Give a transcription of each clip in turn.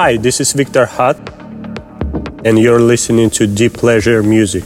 Hi, this is Viktor Hott, and you're listening to Deep Pleasure Music.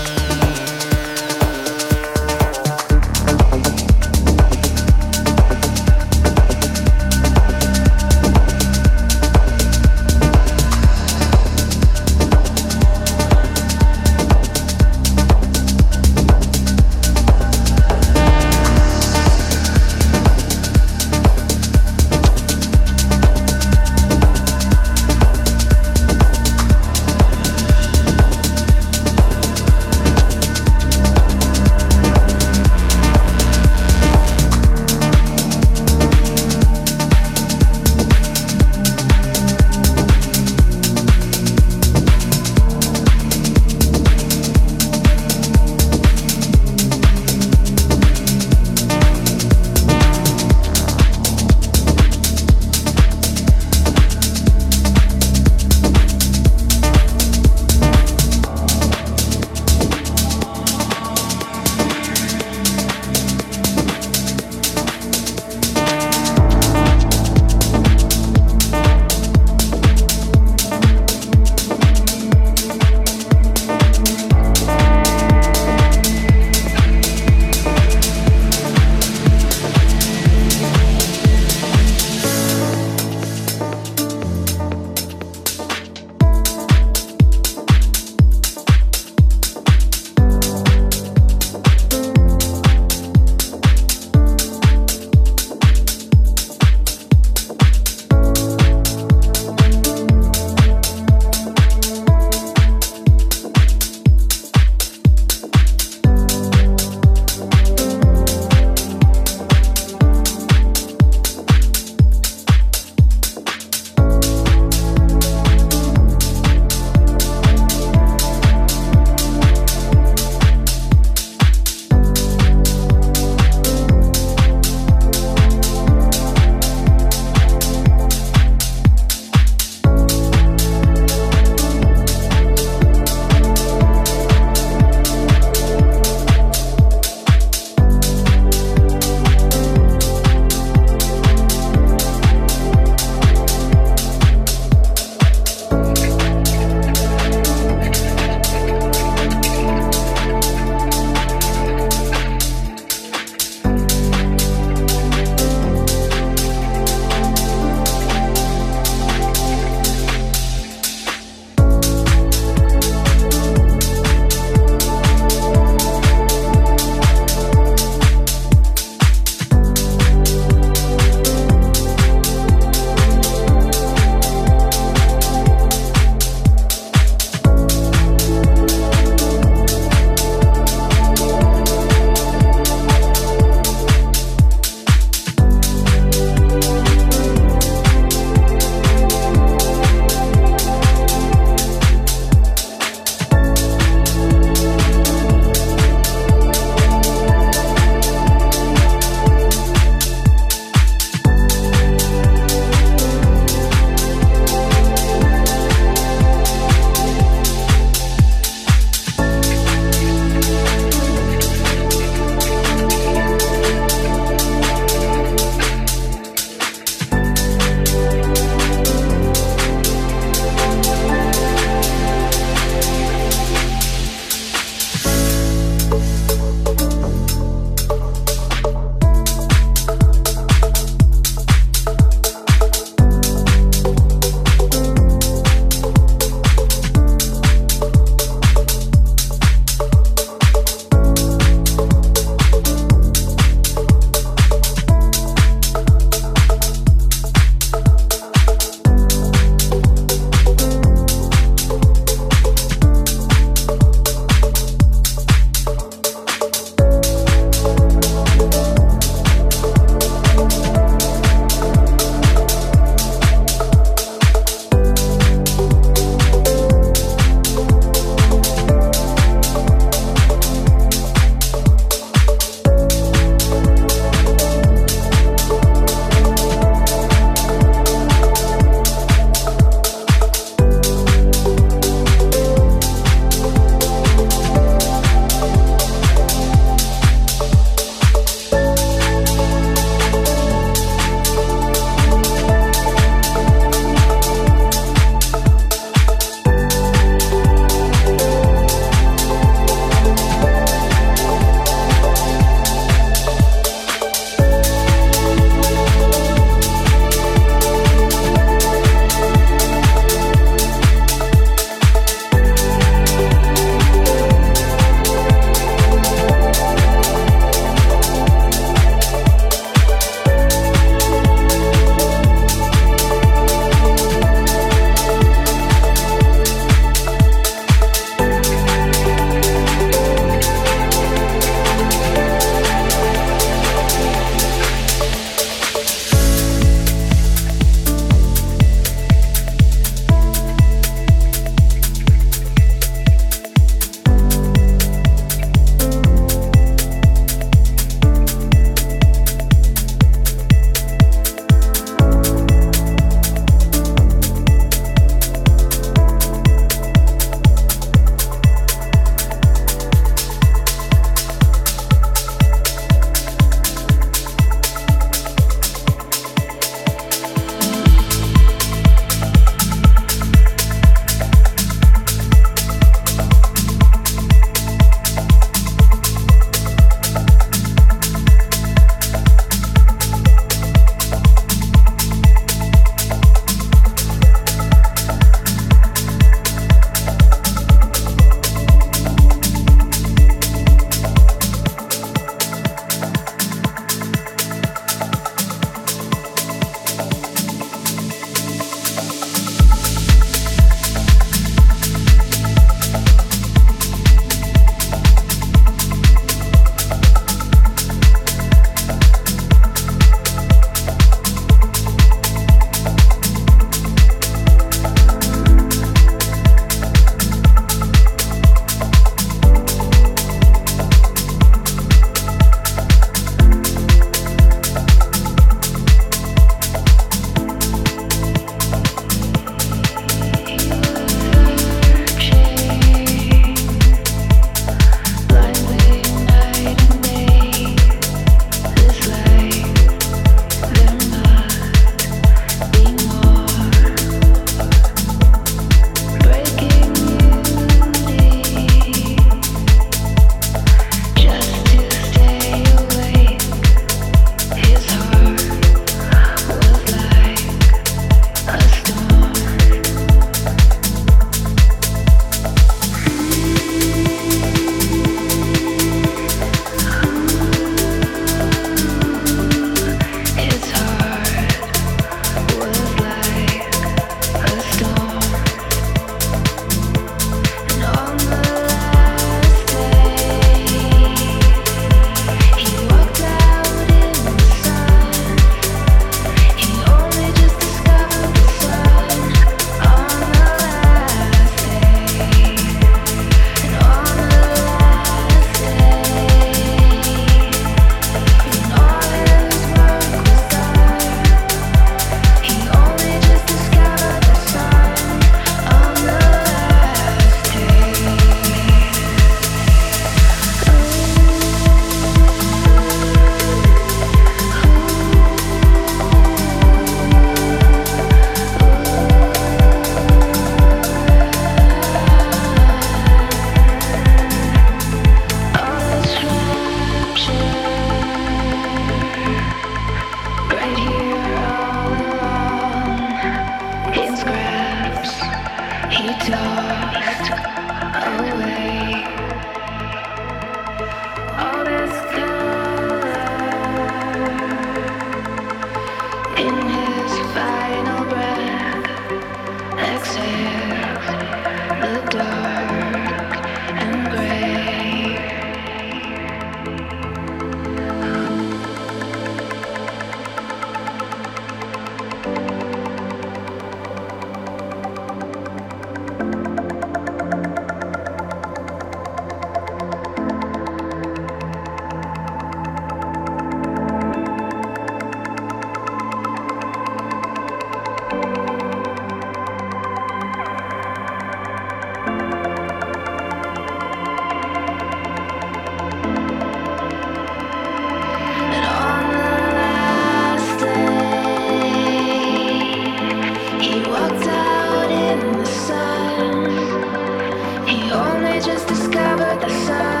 just discovered the sun.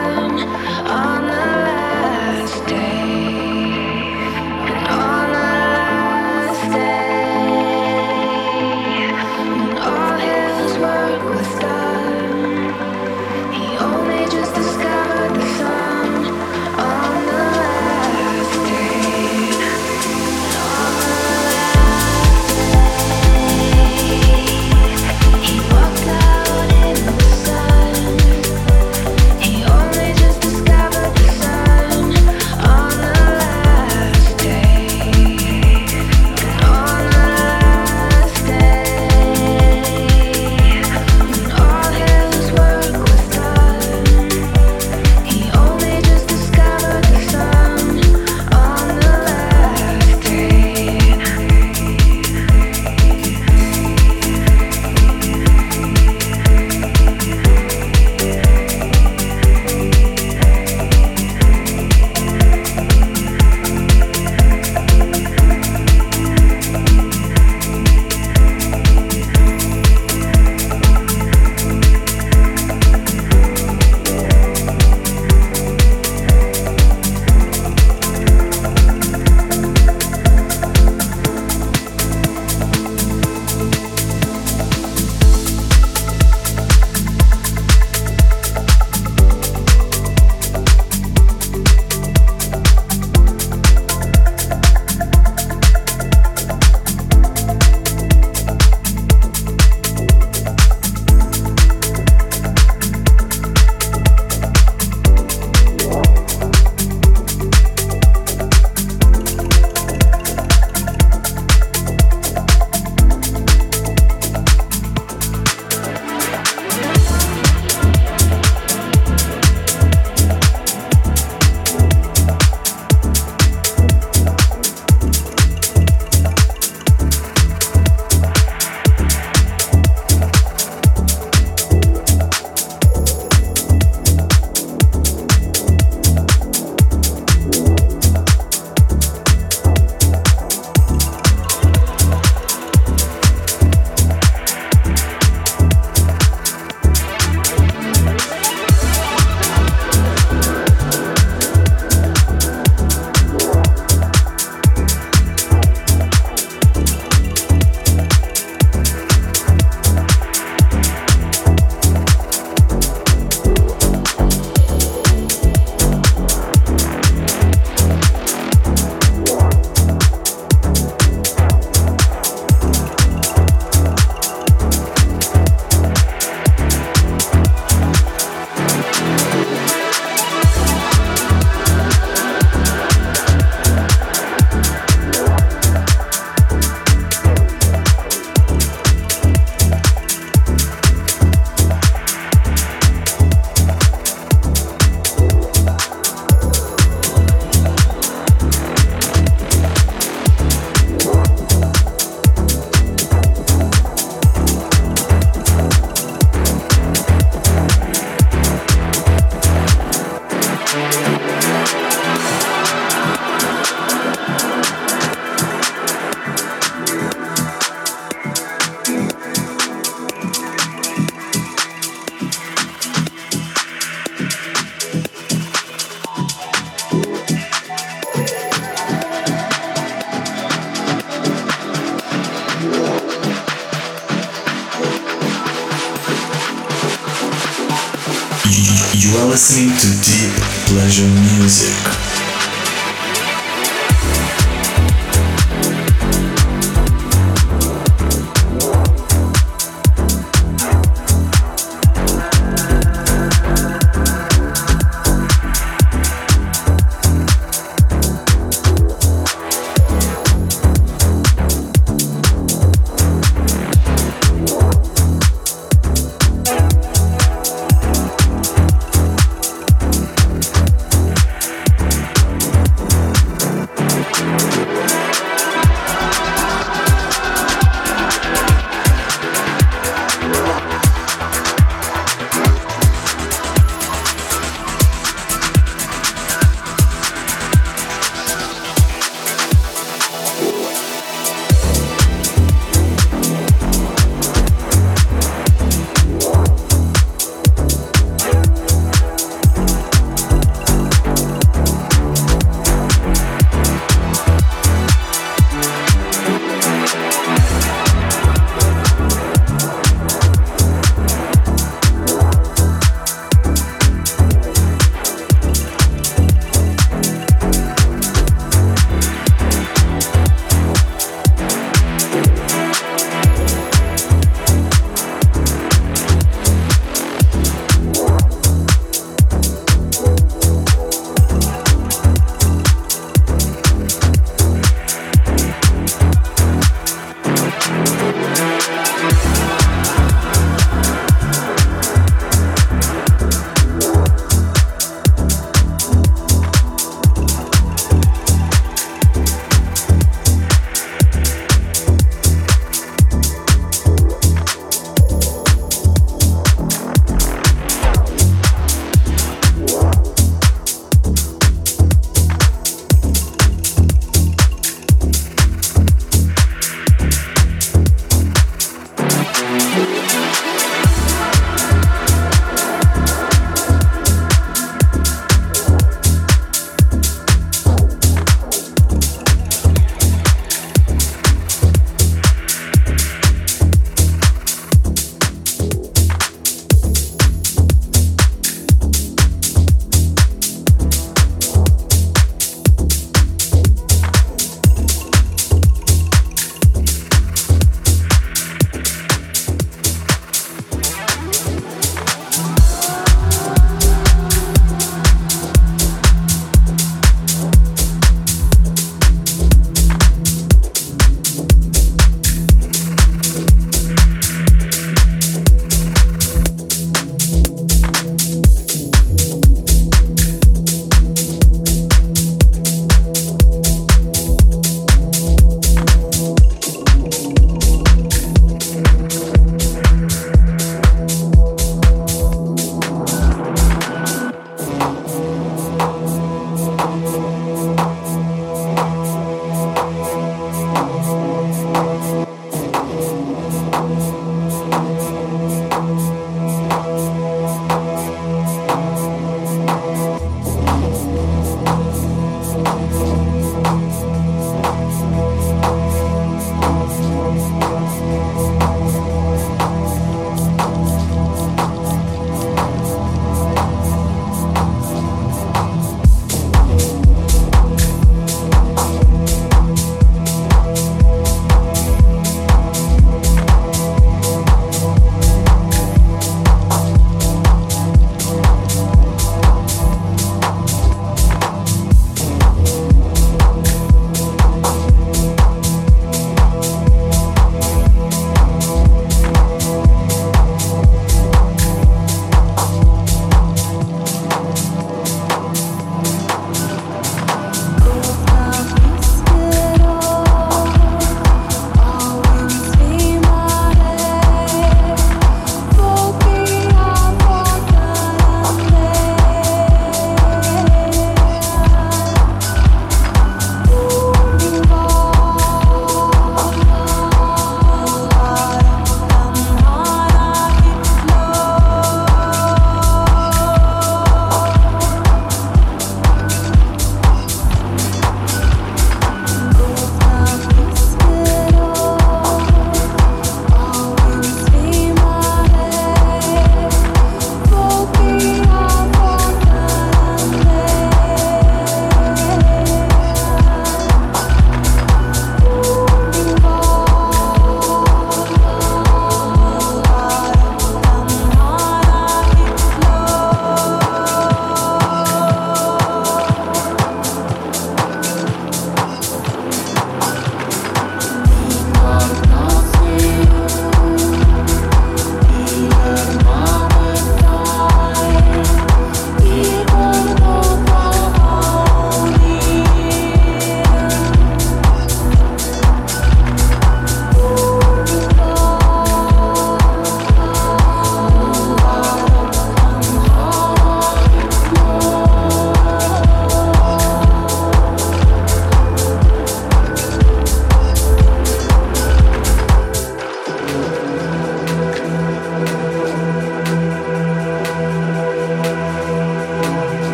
Are listening to Deep Pleasure Music.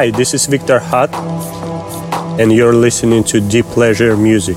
Hi, this is Viktor Hott, and you're listening to Deep Pleasure Music.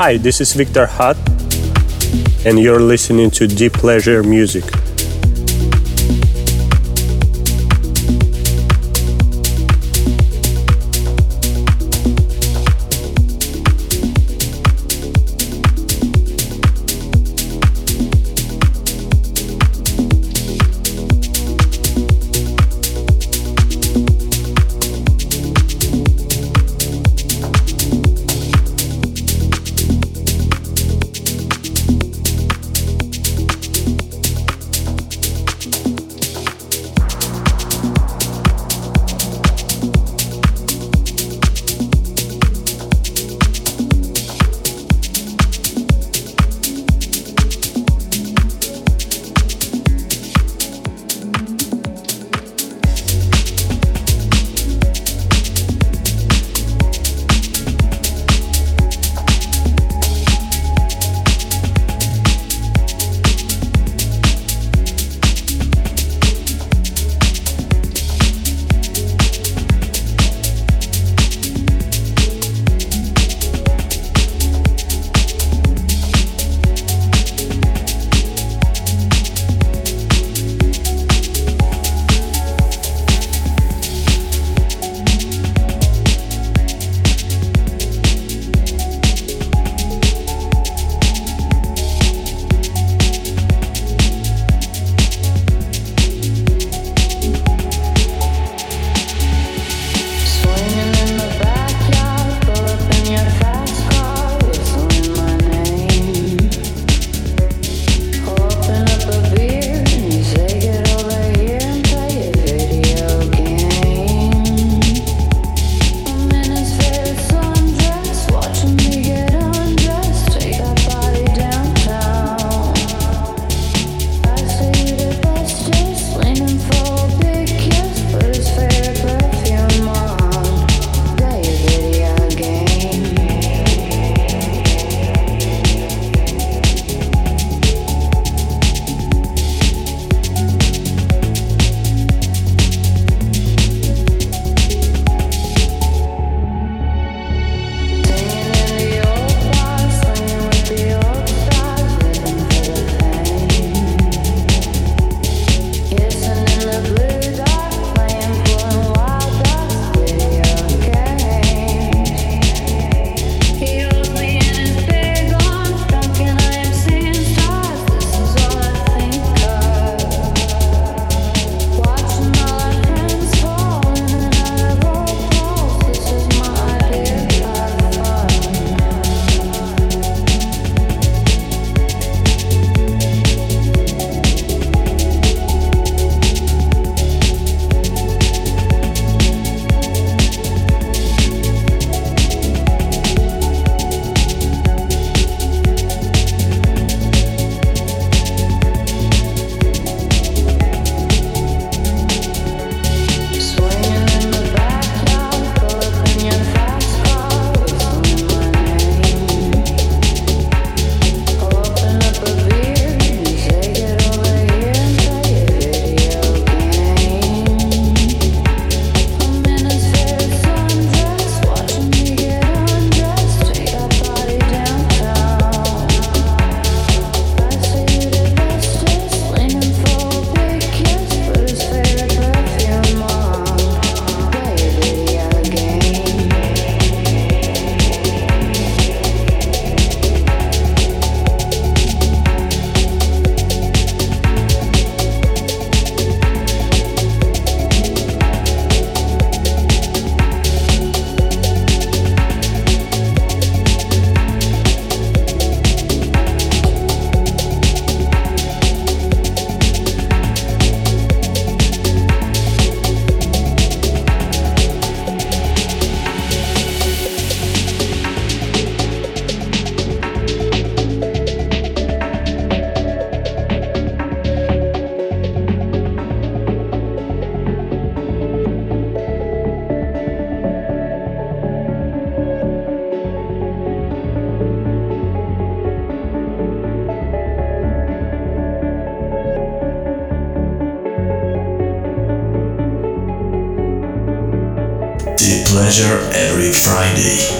Hi, this is Viktor Hott, and you're listening to Deep Pleasure Music. Deep Pleasure every Friday.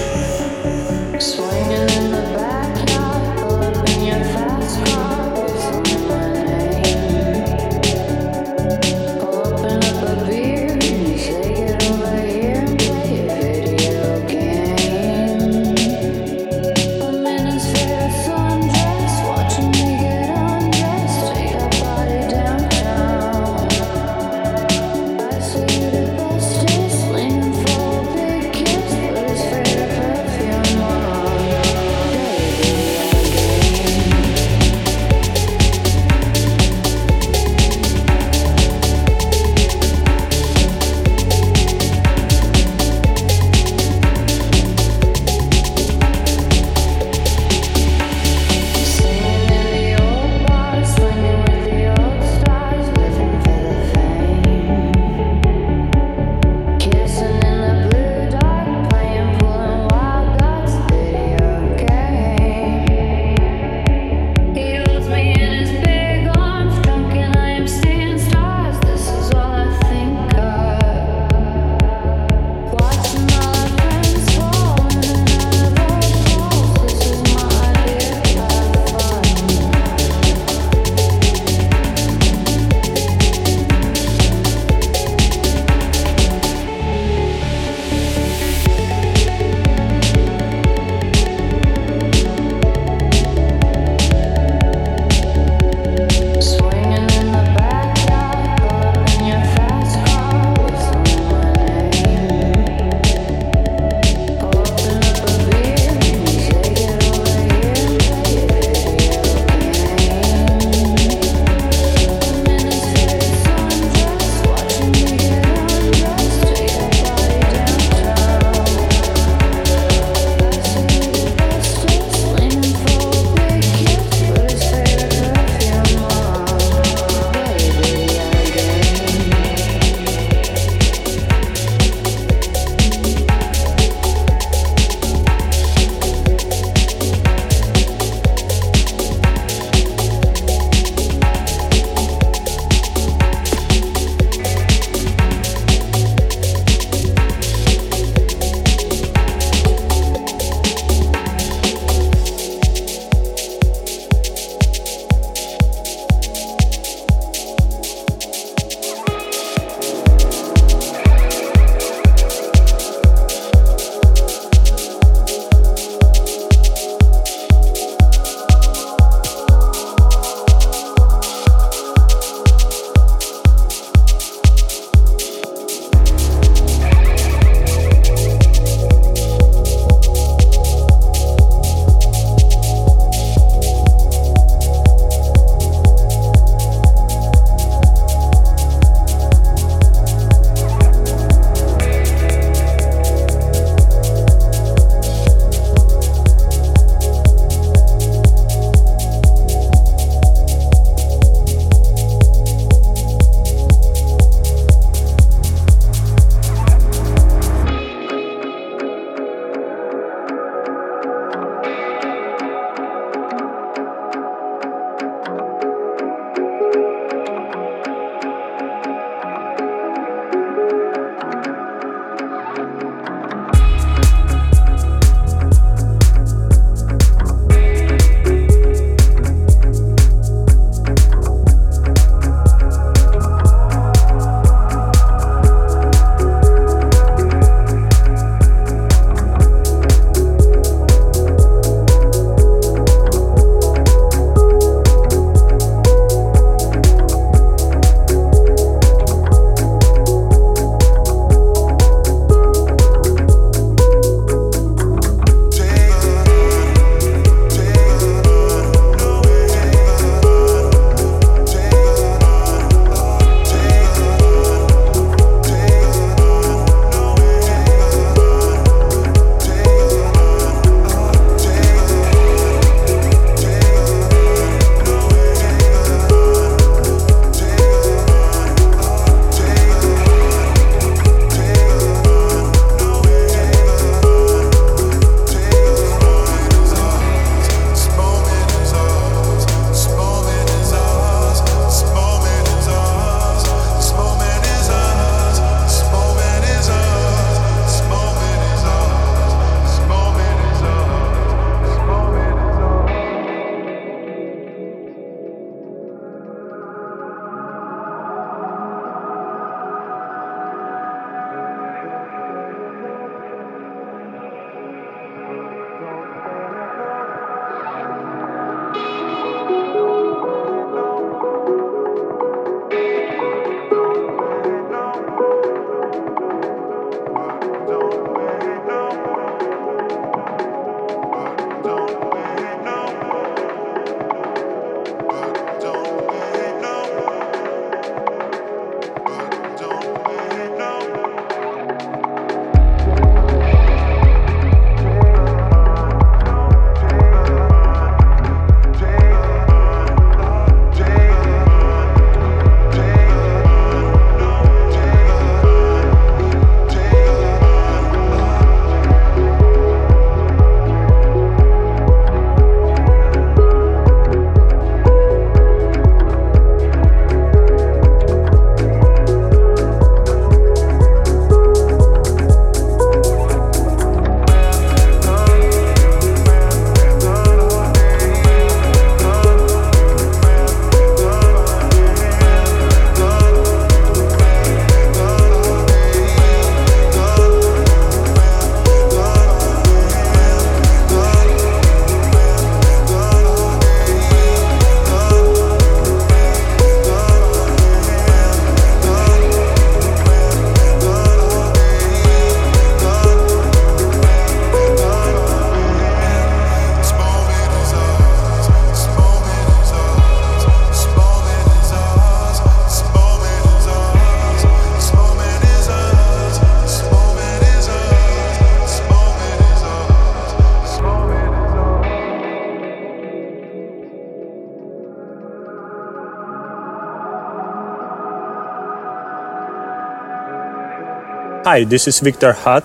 Hi, this is Viktor Hott,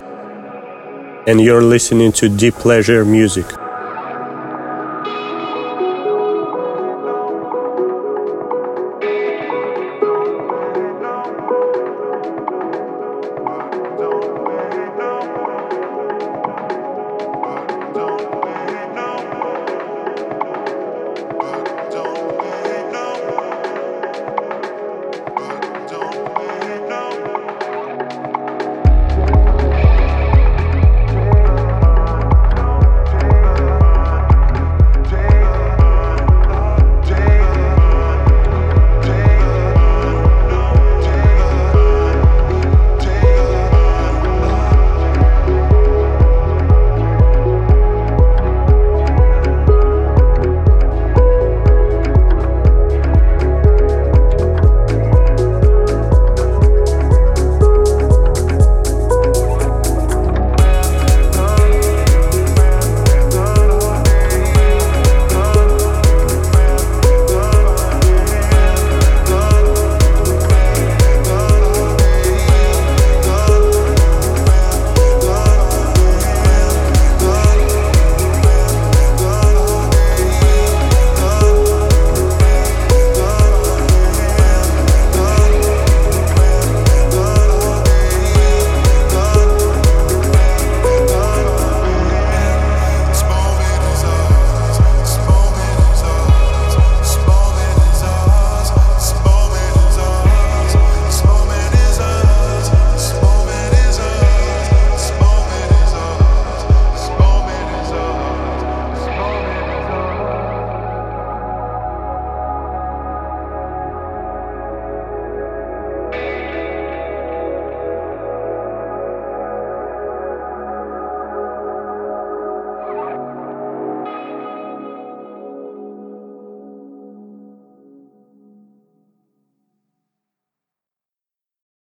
and you're listening to Deep Pleasure Music.